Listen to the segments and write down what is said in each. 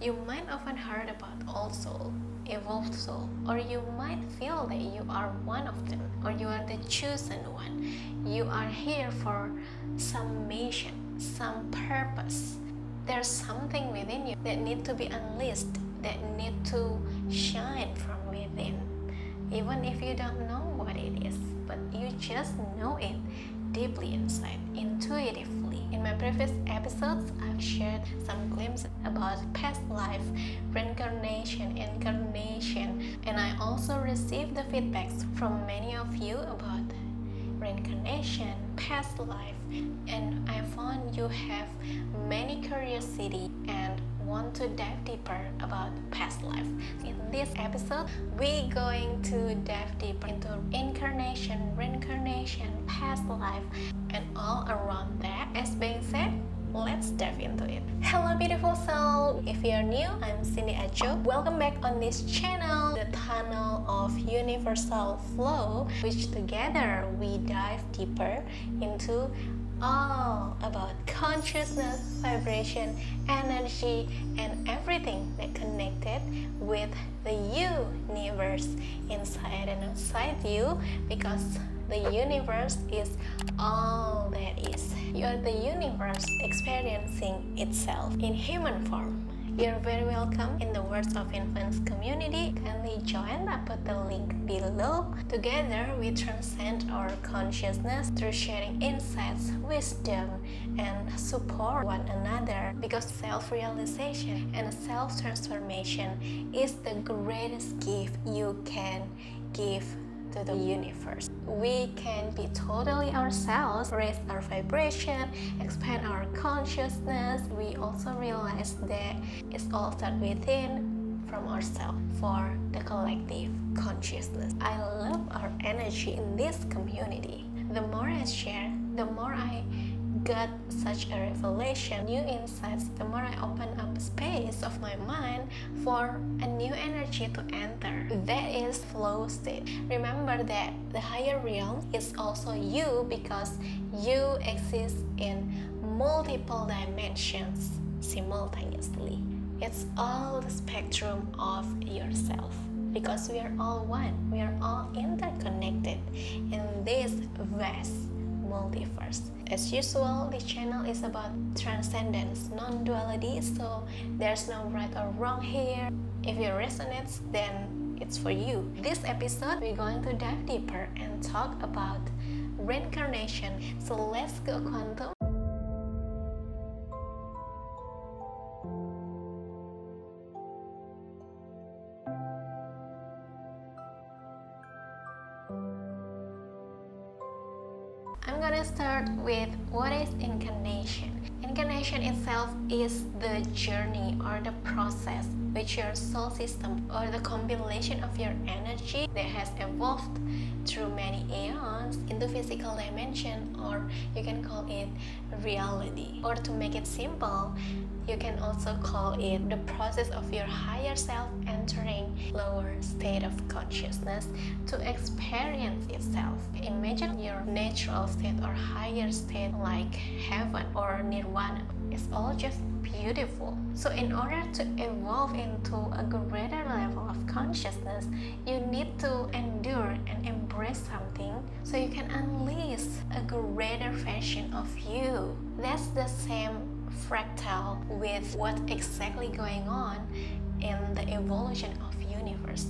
You might often heard about old soul, evolved soul, or you might feel that you are one of them, or you are the chosen one. You are here for some mission, some purpose. There's something within you that need to be unleashed, that need to shine from within. Even if you don't know what it is, but you just know it deeply inside, intuitively. In my previous episodes, I've shared some glimpses about past life, reincarnation, incarnation, and I also received the feedbacks from many of you about reincarnation, past life, and I found you have many curiosity and want to dive deeper about past life. In this episode, we're going to dive deeper into incarnation, reincarnation, past life, and all around that. As being said, let's dive into it. Hello, beautiful soul. If you're new, I'm Cindy Aco. Welcome back on this channel, the tunnel of universal flow, which together we dive deeper into all about consciousness, vibration, energy, and everything that connected with the universe inside and outside you because the universe is all that is. You are the universe experiencing itself in human form. You're very welcome in the Words of Influence community. Kindly join. I put the link below. Together, we transcend our consciousness through sharing insights, wisdom, and support one another because self realization and self transformation is the greatest gift you can give to the universe. We can be totally ourselves, raise our vibration, expand our consciousness. We also realize that it's all start within from ourselves for the collective consciousness. I love our energy in this community. The more I share, the more I got such a revelation, new insights, the more I open up space of my mind for a new energy to enter. That is flow state. Remember that the higher realm is also you because you exist in multiple dimensions simultaneously. It's all the spectrum of yourself because we are all one. We are all interconnected in this vast multiverse. As usual, this channel is about transcendence, non duality, so there's no right or wrong here. If it resonates, then it's for you. This episode, we're going to dive deeper and talk about reincarnation. So let's go quantum. Is the journey or the process which your soul system or the combination of your energy that has evolved through many eons into physical dimension or you can call it reality. Or to make it simple you can also call it the process of your higher self entering lower state of consciousness to experience itself. Imagine your natural state or higher state like heaven or nirvana it's all just beautiful. So, in order to evolve into a greater level of consciousness, you need to endure and embrace something so you can unleash a greater version of you. That's the same fractal with what exactly going on in the evolution of universe,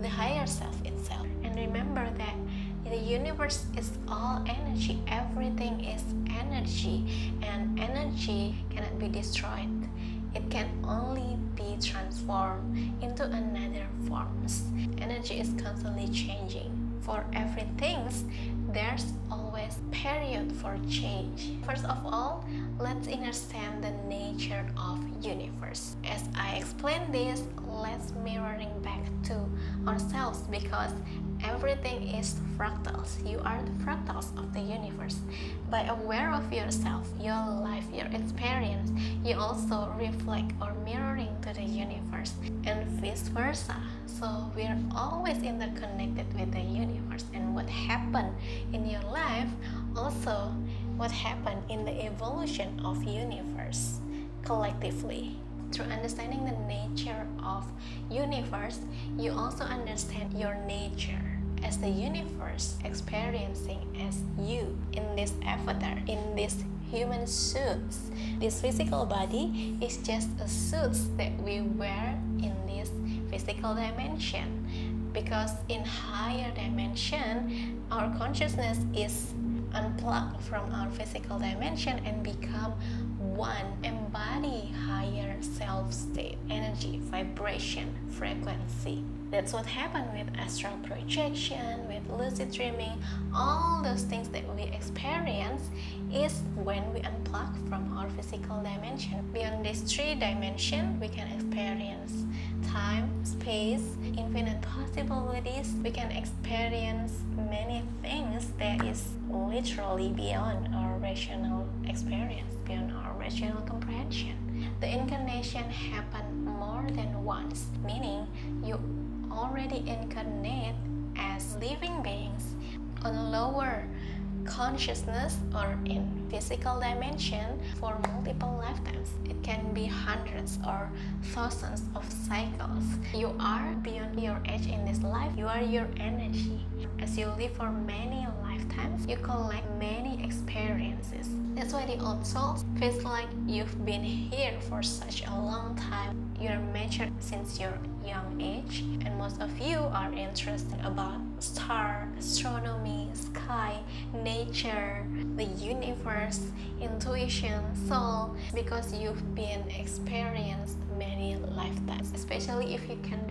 the higher self itself. And remember that the universe is all energy. Everything is energy. And energy cannot be destroyed. It can only be transformed into another forms. Energy is constantly changing. For everything there's period for change. First of all let's understand the nature of universe. As i explain this let's mirroring back to ourselves because everything is fractals. You are the fractals of the universe. By aware of yourself your life your experience you also reflect or mirroring to the universe and vice versa. So we're always interconnected with the universe and what happened in your life also what happened in the evolution of universe collectively. Through understanding the nature of universe you also understand your nature as the universe experiencing as you in this avatar in this human suits. This physical body is just a suit that we wear in this physical dimension because in higher dimension our consciousness is unplugged from our physical dimension and become one embody higher self state energy vibration frequency. That's what happened with astral projection with lucid dreaming. All those things that we experience is when we unplug from our physical dimension. Beyond these three dimensions we can experience time space infinite possibilities. We can experience many things that is literally beyond our rational experience, beyond rational comprehension. The incarnation happened more than once, meaning you already incarnate as living beings on lower consciousness or in physical dimension for multiple lifetimes. It can be hundreds or thousands of cycles. You are beyond your age in this life. You are your energy. As you live for many lifetimes, you collect many experiences. That's why the old souls feels like you've been here for such a long time. You're mature since your young age, and most of you are interested about star, astronomy, sky, nature, the universe, intuition, soul, because you've been experienced many lifetimes, especially if you can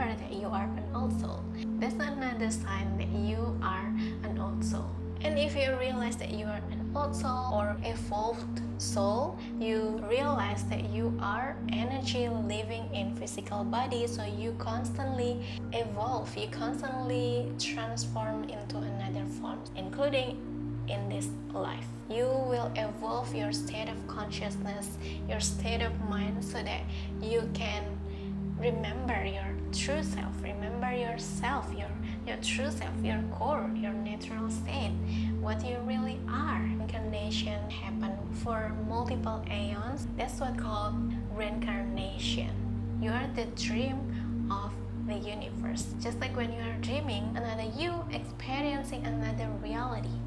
remember that you are an old soul. That's another sign that you are an old soul. And if you realize that you are an old soul or evolved soul, you realize that you are energy living in physical body, so you constantly evolve, you constantly transform into another form, including in this life. You will evolve your state of consciousness, your state of mind, so that you can remember your true self, remember yourself, your your true self, your core, your natural state, what you really are. Incarnation happen for multiple aeons. That's what called reincarnation. You are the dream of the universe. Just like when you are dreaming another you, experiencing another reality.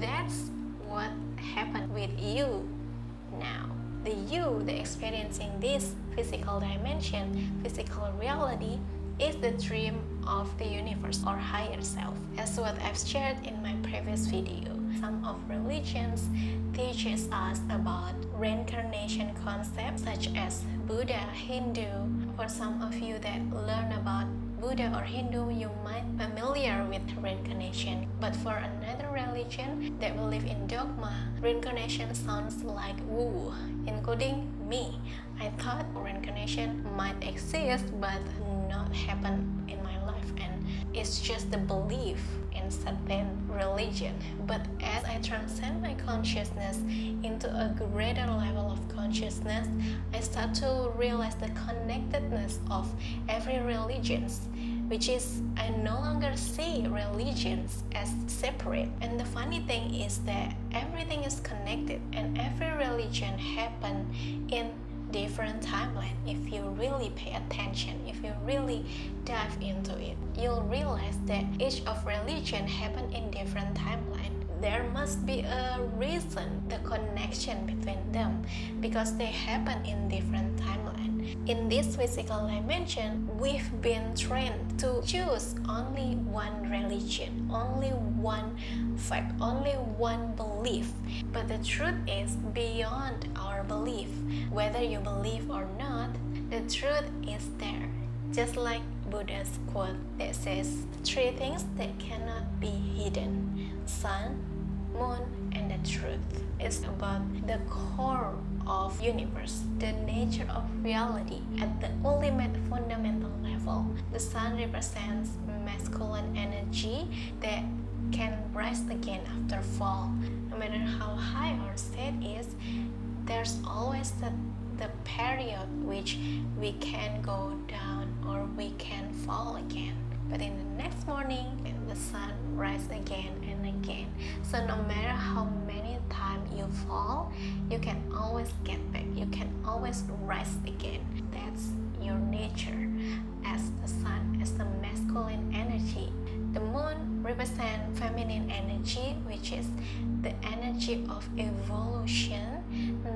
That's what happened with you now. The you, the experiencing this physical dimension, physical reality, is the dream of the universe or higher self, as what I've shared in my previous video. Some of religions teaches us about reincarnation concepts such as Buddha, Hindu. For some of you that learn about Buddha or Hindu, you might be familiar with reincarnation. But for another religion that believe in dogma, reincarnation sounds like woo, including me. I thought reincarnation might exist but not happen in my life and it's just the belief in certain religion but as i transcend my consciousness into a greater level of consciousness i start to realize the connectedness of every religions which is I no longer see religions as separate. And the funny thing is that everything is connected and every religion happened in different timeline. If you really pay attention if you really dive into it you'll realize that each of religion happen in different timeline. There must be a reason the connection between them because they happen in different timeline in this physical dimension we've been trained to choose only one religion only one fact only one belief. But the truth is beyond our belief whether you believe or not the truth is there. Just like buddha's quote that says three things that cannot be hidden sun moon and the truth is about the core of universe the nature of reality at the ultimate fundamental level. The sun represents masculine energy that can rise again after fall. No matter how high our state is there's always the, the period which we can go down or we can fall again. But in the next morning the sun rise again and again. So no matter how time you fall, you can always get back. You can always rise again. That's your nature as the sun, as the masculine energy. The moon represents feminine energy, which is the energy of evolution,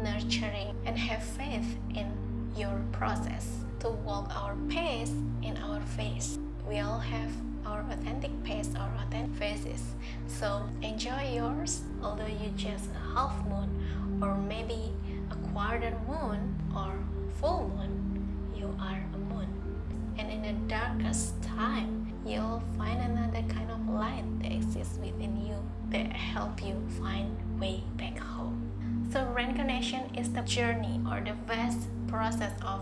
nurturing, and have faith in your process to walk our pace in our face. We all have our authentic pace or authentic faces. So enjoy yours, although you just a half moon or maybe a quarter moon or full moon, you are a moon. And in the darkest time, you'll find another kind of light that exists within you that help you find way back home. So reincarnation is the journey or the vast process of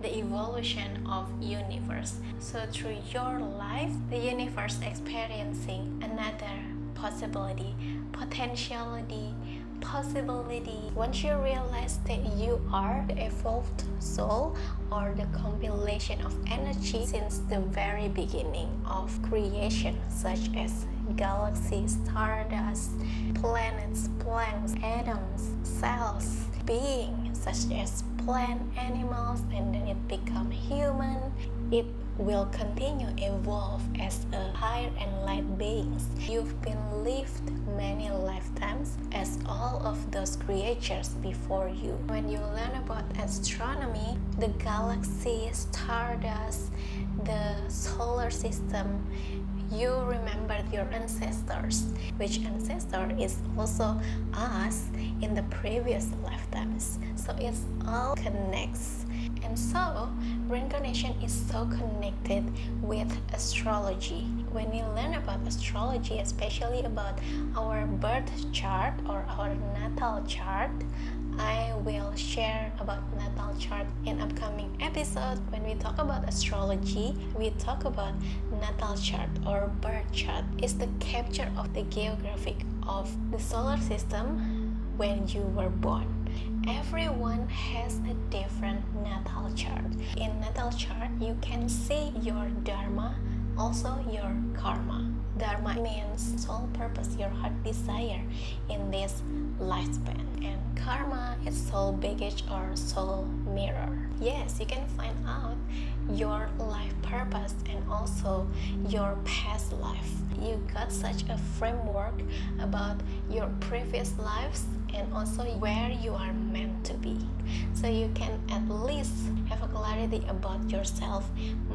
the evolution of universe. So through your life, the universe experiencing another possibility, potentiality, possibility. Once you realize that you are the evolved soul or the compilation of energy since the very beginning of creation, such as galaxies, stardust, planets, planets, atoms, cells, being such as plant, animals, and then it become human. It will continue evolve as a higher and light beings. You've been lived many lifetimes as all of those creatures before you. When you learn about astronomy, the galaxy, stardust, the solar system, you remember your ancestors, which ancestor is also us in the previous lifetimes. So it's all connects. And so reincarnation is so connected with astrology. When you learn about astrology, especially about our birth chart or our natal chart, I will share about natal chart in upcoming episode When we talk about astrology, we talk about natal chart or birth chart. It's the capture of the geographic of the solar system when you were born. Everyone has a different natal chart. In natal chart, you can see your dharma, also your karma. Dharma means soul purpose, your heart desire in this lifespan. And karma is soul baggage or soul mirror. Yes, you can find out your life purpose and also your past life. You got such a framework about your previous lives and also where you are meant to be. So you can at least have a clarity about yourself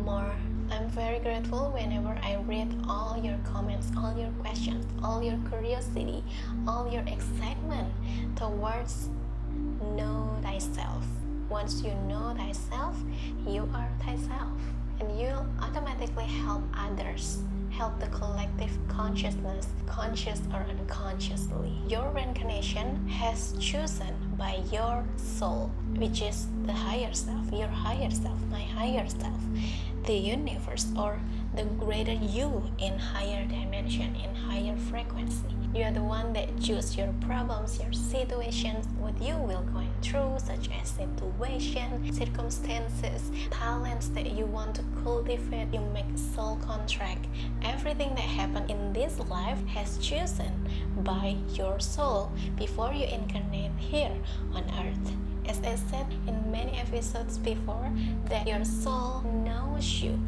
more I'm very grateful whenever I read all your comments, all your questions, all your curiosity, all your excitement towards know thyself. Once you know thyself, you are thyself, and you'll automatically help others help the collective consciousness, conscious or unconsciously. Your reincarnation has chosen by your soul, which is the higher self, your higher self, my higher self, the universe, or the greater you in higher dimension, in higher frequency. You are the one that choose your problems, your situations, what you will going through, such as situation, circumstances, talents that you want to cultivate. You make soul contract. Everything that happened in this life has chosen by your soul before you incarnate here on earth. As I said in many episodes before, that your soul knows you,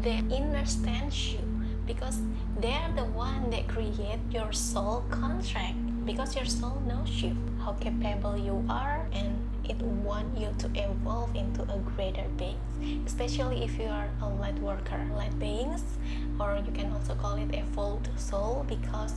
they understand you because they're the one that create your soul contract because your soul knows you how capable you are and it want you to evolve into a greater being. Especially if you are a light worker light beings or you can also call it evolved soul because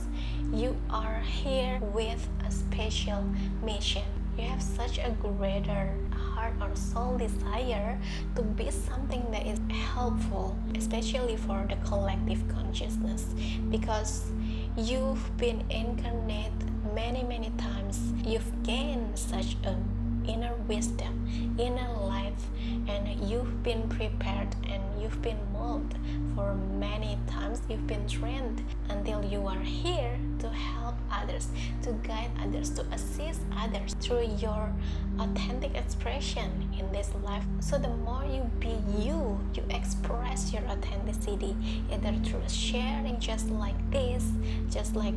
you are here with a special mission you have such a greater heart or soul desire to be something that is helpful, especially for the collective consciousness, because you've been incarnate many, many times. You've gained such a inner wisdom, inner life, and you've been prepared and you've been molded for many times. You've been trained until you are here help others, to guide others, to assist others through your authentic expression in this life. So, the more you be you, you express your authenticity either through sharing just like this, just like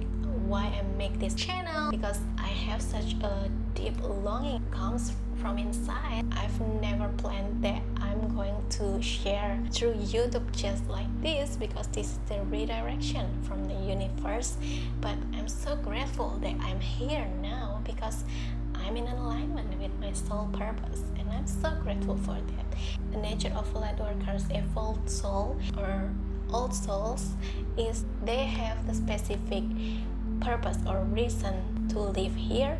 why I make this channel because I have such a deep longing comes from inside. I've never planned that I'm going to share through YouTube just like this because this is the redirection from the universe. But I'm so grateful that I'm here now because I'm in alignment with my soul purpose and I'm so grateful for that. The nature of light workers evolved soul or old souls is they have the specific purpose or reason to live here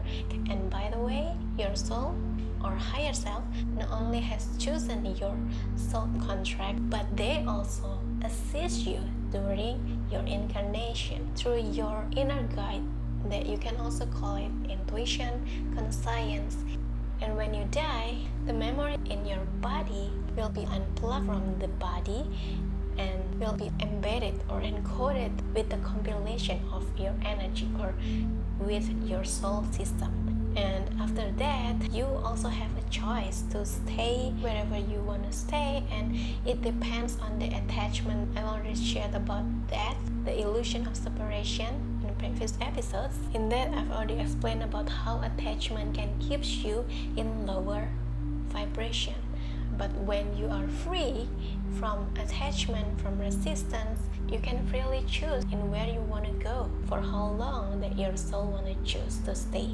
and by the way your soul or higher self not only has chosen your soul contract but they also assist you during your incarnation through your inner guide that you can also call it intuition conscience and when you die the memory in your body will be unplugged from the body and will be embedded or encoded with the compilation of your energy or with your soul system. And after that, you also have a choice to stay wherever you want to stay, and it depends on the attachment. I already shared about that, the illusion of separation in previous episodes. In that, I've already explained about how attachment can keep you in lower vibration. But when you are free, from attachment, from resistance, you can freely choose in where you want to go for how long that your soul want to choose to stay.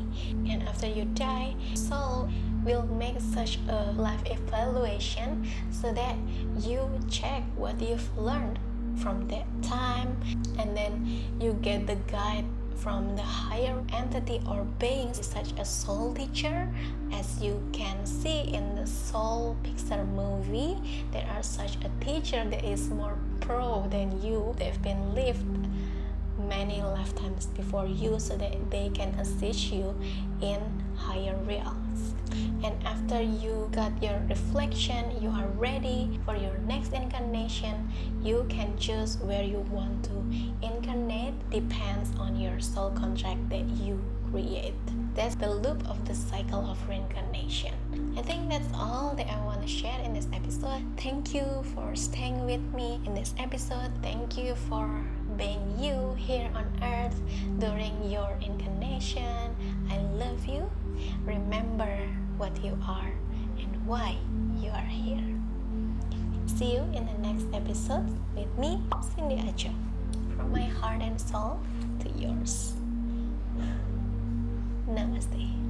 And after you die, soul will make such a life evaluation so that you check what you've learned from that time and then you get the guide from the higher entity or being such a soul teacher as you can see in the soul pixar movie there are such a teacher that is more pro than you. They've been lived many lifetimes before you so that they can assist you in higher realms. And after you got your reflection you are ready for your next incarnation you can choose where you want to incarnate depends on your soul contract that you create. That's the loop of the cycle of reincarnation. I think that's all that i want to share in this episode. Thank you for staying with me in this episode. Thank you for being you here on earth during your incarnation i love you remember what you are and why you are here. See you in the next episode with me, Cindy Aco. From my heart and soul to yours. Namaste.